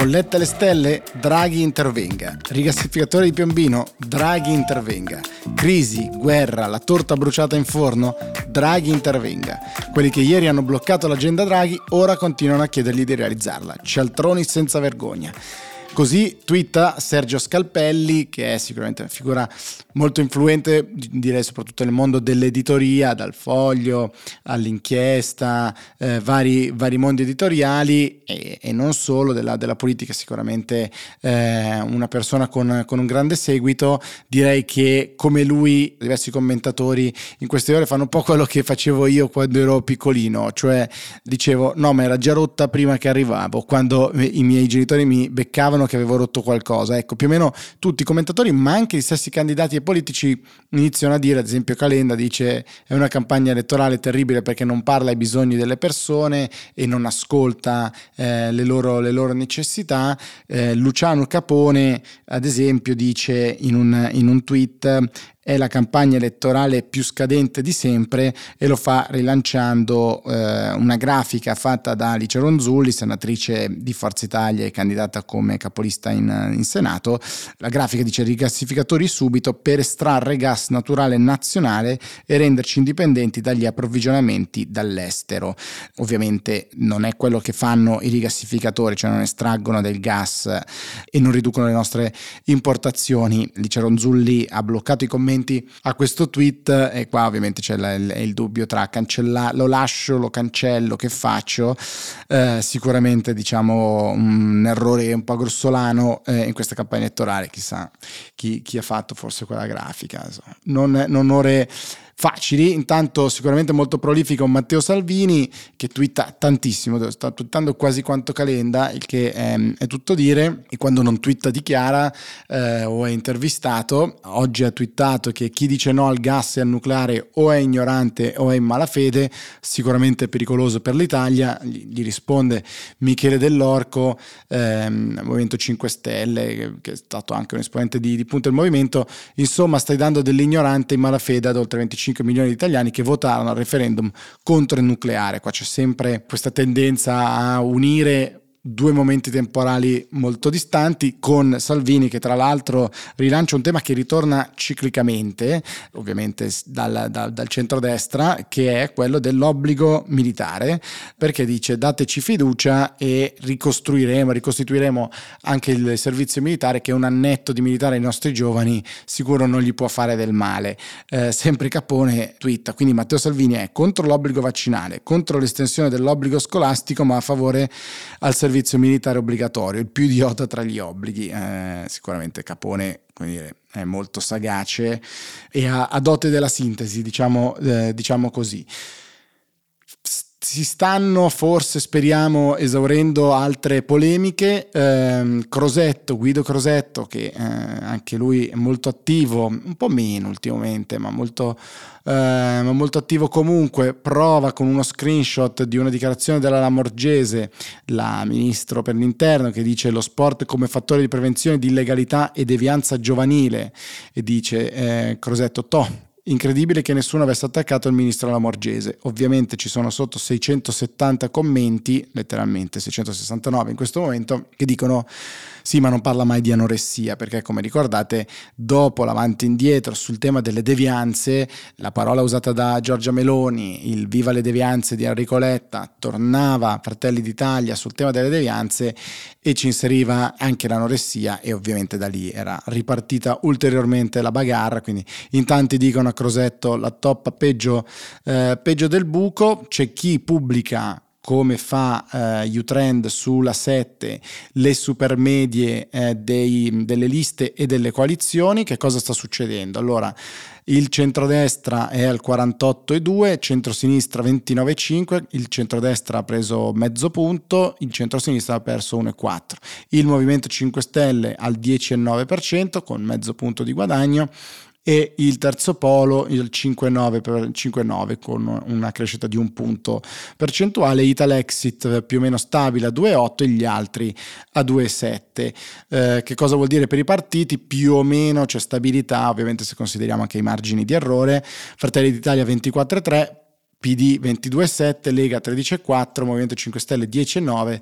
Bolletta alle stelle? Draghi intervenga. Rigassificatore di Piombino? Draghi intervenga. Crisi, guerra, la torta bruciata in forno? Draghi intervenga. Quelli che ieri hanno bloccato l'agenda Draghi ora continuano a chiedergli di realizzarla. Cialtroni senza vergogna. Così twitta Sergio Scalpelli, che è sicuramente una figura molto influente, direi soprattutto nel mondo dell'editoria, dal foglio all'inchiesta, eh, vari, vari, mondi editoriali e, e non solo della, della politica, sicuramente eh, una persona con, con, un grande seguito. Direi che come lui diversi commentatori in queste ore fanno un po' quello che facevo io quando ero piccolino, cioè dicevo no ma era già rotta prima che arrivavo, quando i miei genitori mi beccavano che avevo rotto qualcosa. Ecco, più o meno tutti i commentatori, ma anche gli stessi candidati e politici iniziano a dire, ad esempio Calenda dice è una campagna elettorale terribile perché non parla ai bisogni delle persone e non ascolta eh, le, loro, le, loro, necessità. Eh, Luciano Capone, ad esempio, dice in un, in un tweet è la campagna elettorale più scadente di sempre e lo fa rilanciando eh, una grafica fatta da Alice Ronzulli, senatrice di Forza Italia e candidata come capolista in, in Senato. La grafica dice rigassificatori subito per estrarre gas naturale nazionale e renderci indipendenti dagli approvvigionamenti dall'estero. Ovviamente non è quello che fanno i rigassificatori, cioè non estraggono del gas e non riducono le nostre importazioni. Alice Ronzulli ha bloccato i commenti commenti a questo tweet e qua ovviamente c'è il, il dubbio tra cancellare, lo lascio, lo cancello, che faccio? Eh, sicuramente diciamo un errore un po' grossolano eh, in questa campagna elettorale, chissà chi, chi, ha fatto forse quella grafica. Non, non ore facili. Intanto sicuramente molto prolifico Matteo Salvini che twitta tantissimo, sta twittando quasi quanto Calenda, il che è, è tutto dire e quando non twitta dichiara eh, o è intervistato. Oggi ha twittato che chi dice no al gas e al nucleare o è ignorante o è in malafede, sicuramente pericoloso per l'Italia. Gli, risponde Michele Dell'Orco, ehm, Movimento 5 Stelle, che è stato anche un esponente di, di punto del movimento. Insomma, stai dando dell'ignorante in malafede ad oltre 25 5 milioni di italiani che votarono al referendum contro il nucleare. Qua c'è sempre questa tendenza a unire due momenti temporali molto distanti, con Salvini che tra l'altro rilancia un tema che ritorna ciclicamente, ovviamente dal, dal, dal centrodestra, che è quello dell'obbligo militare, perché dice dateci fiducia e ricostruiremo, ricostituiremo anche il servizio militare che un annetto di militare ai nostri giovani sicuro non gli può fare del male. Eh, sempre Capone twitta, quindi Matteo Salvini è contro l'obbligo vaccinale, contro l'estensione dell'obbligo scolastico, ma a favore al servizio servizio militare obbligatorio, il più idiota tra gli obblighi. Eh, sicuramente Capone come dire, è molto sagace e ha, ha dote della sintesi, diciamo, eh, diciamo così si stanno forse, speriamo, esaurendo altre polemiche. Eh, Crosetto, Guido Crosetto, che eh, anche lui è molto attivo, un po' meno ultimamente, ma molto, eh, molto attivo comunque, prova con uno screenshot di una dichiarazione della Lamorgese, la ministro per l'interno, che dice lo sport come fattore di prevenzione di illegalità e devianza giovanile e dice eh, Crosetto, to Incredibile che nessuno avesse attaccato il ministro Lamorgese. Ovviamente ci sono sotto 670 commenti, letteralmente 669 in questo momento, che dicono sì, ma non parla mai di anoressia, perché come ricordate, dopo l'avanti e indietro sul tema delle devianze, la parola usata da Giorgia Meloni, il viva le devianze di Enrico Letta, tornava Fratelli d'Italia sul tema delle devianze e ci inseriva anche l'anoressia e ovviamente da lì era ripartita ulteriormente la bagarra, quindi in tanti dicono a Crosetto la toppa peggio, eh, peggio del buco, c'è chi pubblica come fa eh, Utrend sulla 7 le supermedie eh, dei, delle liste e delle coalizioni, che cosa sta succedendo? Allora, il centrodestra è al 48,2, centrosinistra 29,5, il centrodestra ha preso mezzo punto, il centrosinistra ha perso 1,4. Il Movimento 5 Stelle al 10,9% con mezzo punto di guadagno e il terzo polo il 5,9, per, 5,9 con una crescita di un punto percentuale, Italexit più o meno stabile a 2,8 e gli altri a 2,7. Eh, che cosa vuol dire per i partiti? Più o meno c'è stabilità, ovviamente se consideriamo anche i margini di errore, Fratelli d'Italia 24,3, PD 22,7, Lega 13,4, Movimento 5 Stelle 10,9,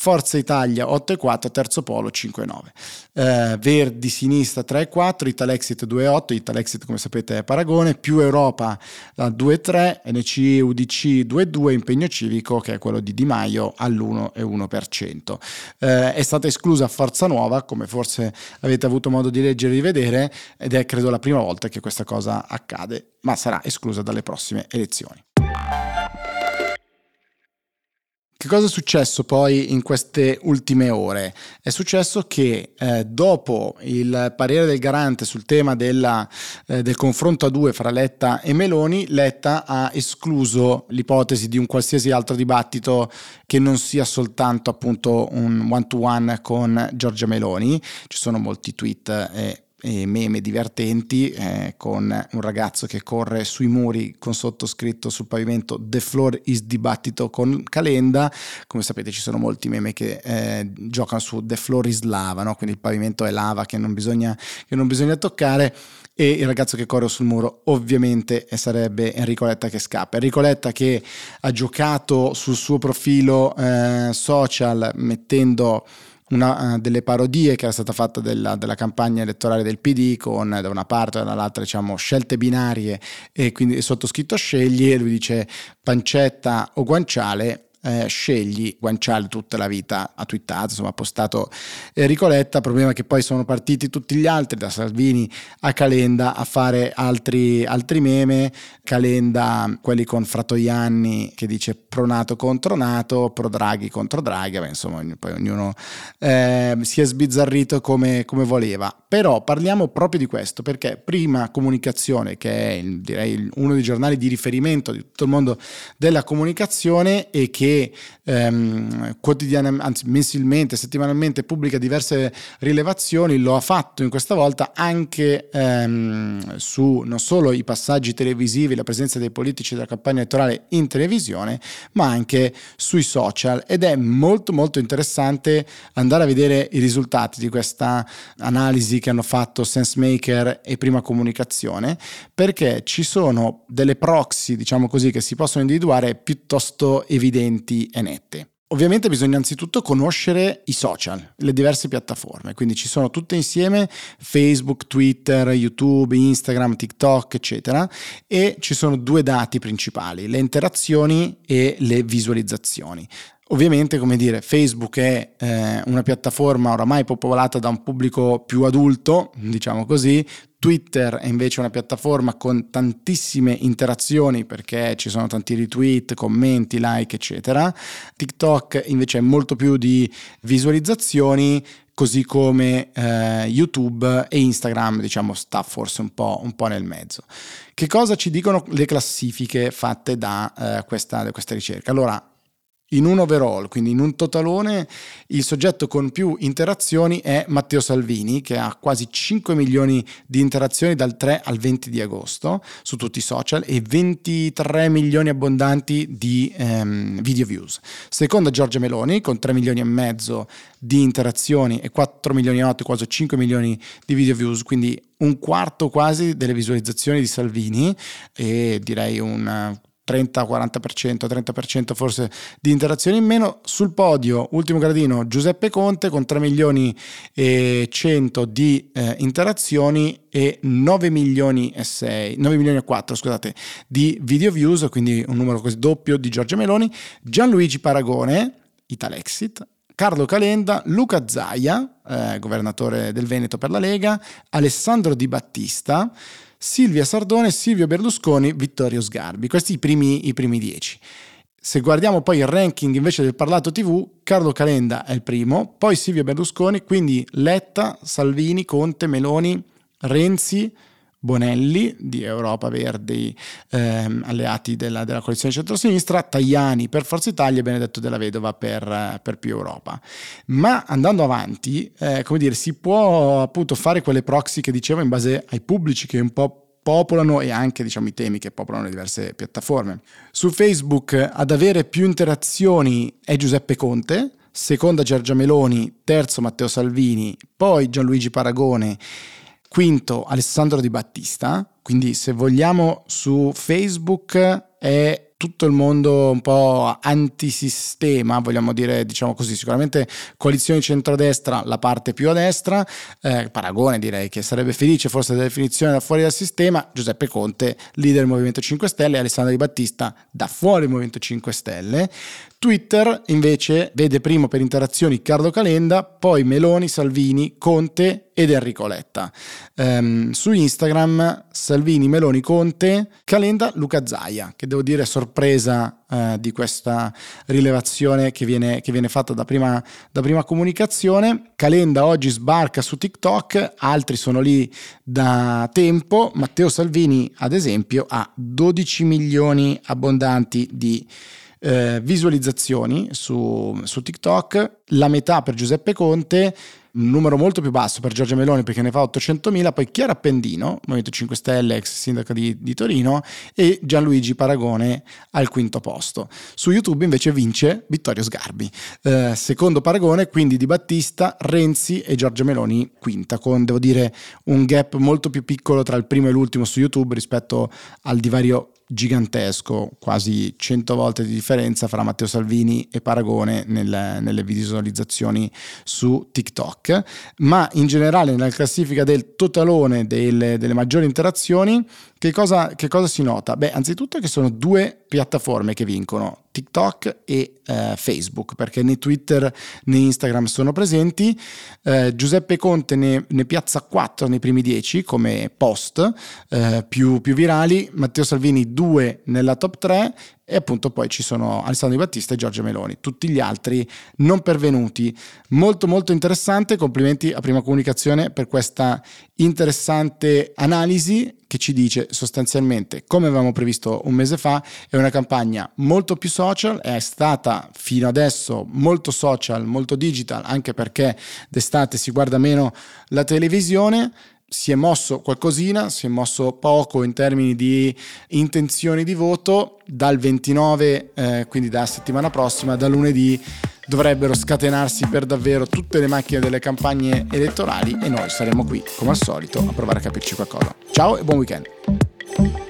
Forza Italia 8,4, terzo polo 5,9. Eh, Verdi sinistra 3,4, Italexit 2,8, Italexit come sapete è Paragone, più Europa da 2,3, NCI UDC 2,2, impegno civico che è quello di Di Maio all'1,1%. Eh, è stata esclusa Forza Nuova, come forse avete avuto modo di leggere e di vedere, ed è credo la prima volta che questa cosa accade, ma sarà esclusa dalle prossime elezioni. Che cosa è successo poi in queste ultime ore? È successo che eh, dopo il parere del garante sul tema della, eh, del confronto a due fra Letta e Meloni, Letta ha escluso l'ipotesi di un qualsiasi altro dibattito che non sia soltanto appunto un one-to-one con Giorgia Meloni. Ci sono molti tweet e e meme divertenti eh, con un ragazzo che corre sui muri con sottoscritto sul pavimento The floor is dibattito con Calenda come sapete ci sono molti meme che eh, giocano su The floor is lava no? quindi il pavimento è lava che non bisogna, che non bisogna toccare e il ragazzo che corre sul muro ovviamente sarebbe Enrico Letta che scappa. Enrico Letta che ha giocato sul suo profilo eh, social mettendo una uh, delle parodie che era stata fatta della, della, campagna elettorale del PD con da una parte e dall'altra diciamo scelte binarie e quindi sottoscritto scegli e lui dice pancetta o guanciale eh, scegli guanciale tutta la vita, ha twittato, insomma ha postato Enrico Letta, problema che poi sono partiti tutti gli altri, da Salvini a Calenda, a fare altri, altri meme, Calenda, quelli con Fratoianni che dice pro Nato contro Nato, pro Draghi contro Draghi, beh, insomma poi ognuno eh, si è sbizzarrito come, come, voleva. Però parliamo proprio di questo, perché prima comunicazione, che è direi uno dei giornali di riferimento di tutto il mondo della comunicazione e che ehm, quotidianamente, anzi mensilmente, settimanalmente pubblica diverse rilevazioni, lo ha fatto in questa volta anche ehm, su non solo i passaggi televisivi, la presenza dei politici della campagna elettorale in televisione, ma anche sui social. Ed è molto molto interessante andare a vedere i risultati di questa analisi che hanno fatto SenseMaker e Prima Comunicazione perché ci sono delle proxy, diciamo così, che si possono individuare piuttosto evidenti evidenti e nette. Ovviamente bisogna innanzitutto conoscere i social, le diverse piattaforme, quindi ci sono tutte insieme Facebook, Twitter, YouTube, Instagram, TikTok, eccetera, e ci sono due dati principali, le interazioni e le visualizzazioni. Ovviamente, come dire, Facebook è eh, una piattaforma oramai popolata da un pubblico più adulto, diciamo così, Twitter è invece una piattaforma con tantissime interazioni perché ci sono tanti retweet, commenti, like, eccetera. TikTok invece è molto più di visualizzazioni, così come eh, YouTube e Instagram, diciamo, sta forse un po', un po', nel mezzo. Che cosa ci dicono le classifiche fatte da eh, questa, questa ricerca? Allora, in un overall, quindi in un totalone, il soggetto con più interazioni è Matteo Salvini, che ha quasi 5 milioni di interazioni dal 3 al 20 di agosto su tutti i social e 23 milioni abbondanti di ehm, video views. Seconda Giorgia Meloni, con 3 milioni e mezzo di interazioni e 4 milioni e 8, quasi 5 milioni di video views, quindi un quarto quasi delle visualizzazioni di Salvini e direi un 30-40%, 30% forse di interazioni in meno. Sul podio, ultimo gradino, Giuseppe Conte con 3 milioni e 100 di eh, interazioni e 9 milioni e 6, 9 milioni e 4 scusate, di video views, quindi un numero così doppio di Giorgia Meloni. Gianluigi Paragone, Italexit, Carlo Calenda, Luca Zaia, eh, governatore del Veneto per la Lega, Alessandro Di Battista, Silvia Sardone, Silvio Berlusconi, Vittorio Sgarbi. Questi i primi, i primi dieci. Se guardiamo poi il ranking invece del parlato TV, Carlo Calenda è il primo, poi Silvio Berlusconi, quindi Letta, Salvini, Conte, Meloni, Renzi, Bonelli di Europa Verdi, ehm, alleati della, della coalizione centrosinistra, Tajani per Forza Italia e Benedetto della Vedova per, per più Europa. Ma andando avanti, eh, come dire, si può appunto fare quelle proxy che dicevo in base ai pubblici che un po' popolano e anche diciamo, i temi che popolano le diverse piattaforme. Su Facebook ad avere più interazioni è Giuseppe Conte, seconda Giorgia Meloni, terzo Matteo Salvini, poi Gianluigi Paragone Quinto, Alessandro Di Battista. Quindi se vogliamo su Facebook è tutto il mondo un po' antisistema, vogliamo dire, diciamo così, sicuramente coalizione centrodestra, la parte più a destra, eh, Paragone direi che sarebbe felice forse della definizione da fuori dal sistema, Giuseppe Conte, leader del Movimento 5 Stelle, Alessandro Di Battista da fuori del Movimento 5 Stelle. Twitter invece vede primo per interazioni Riccardo Calenda, poi Meloni, Salvini, Conte ed Enrico Letta. Um, su Instagram Salvini, Meloni, Conte, Calenda, Luca Zaia, che devo dire sorpresa uh, di questa rilevazione che viene, che viene fatta da prima, da prima comunicazione. Calenda oggi sbarca su TikTok, altri sono lì da tempo. Matteo Salvini, ad esempio, ha 12 milioni abbondanti di eh, visualizzazioni su, su TikTok, la metà per Giuseppe Conte, un numero molto più basso per Giorgia Meloni perché ne fa 800.000, poi Chiara Appendino, Movimento 5 Stelle, ex sindaco di, di, Torino, e Gianluigi Paragone al quinto posto. Su YouTube invece vince Vittorio Sgarbi. Eh, secondo Paragone, quindi Di Battista, Renzi e Giorgia Meloni quinta, con devo dire un gap molto più piccolo tra il primo e l'ultimo su YouTube rispetto al divario gigantesco, quasi 100 volte di differenza fra Matteo Salvini e Paragone nel, nelle visualizzazioni su TikTok, ma in generale nella classifica del totalone delle, delle maggiori interazioni che cosa, che cosa, si nota? Beh, anzitutto che sono due piattaforme che vincono, TikTok e eh, Facebook, perché né Twitter né Instagram sono presenti. Eh, Giuseppe Conte ne, ne, piazza 4 nei primi 10 come post eh, più, più virali, Matteo Salvini 2 nella top 3 e appunto poi ci sono Alessandro Di Battista e Giorgio Meloni, tutti gli altri non pervenuti. Molto molto interessante, complimenti a Prima Comunicazione per questa interessante analisi che ci dice sostanzialmente, come avevamo previsto un mese fa, è una campagna molto più social, è stata fino adesso molto social, molto digital, anche perché d'estate si guarda meno la televisione si è mosso qualcosina, si è mosso poco in termini di intenzioni di voto, dal 29, eh, quindi da settimana prossima, da lunedì dovrebbero scatenarsi per davvero tutte le macchine delle campagne elettorali e noi saremo qui come al solito a provare a capirci qualcosa. Ciao e buon weekend!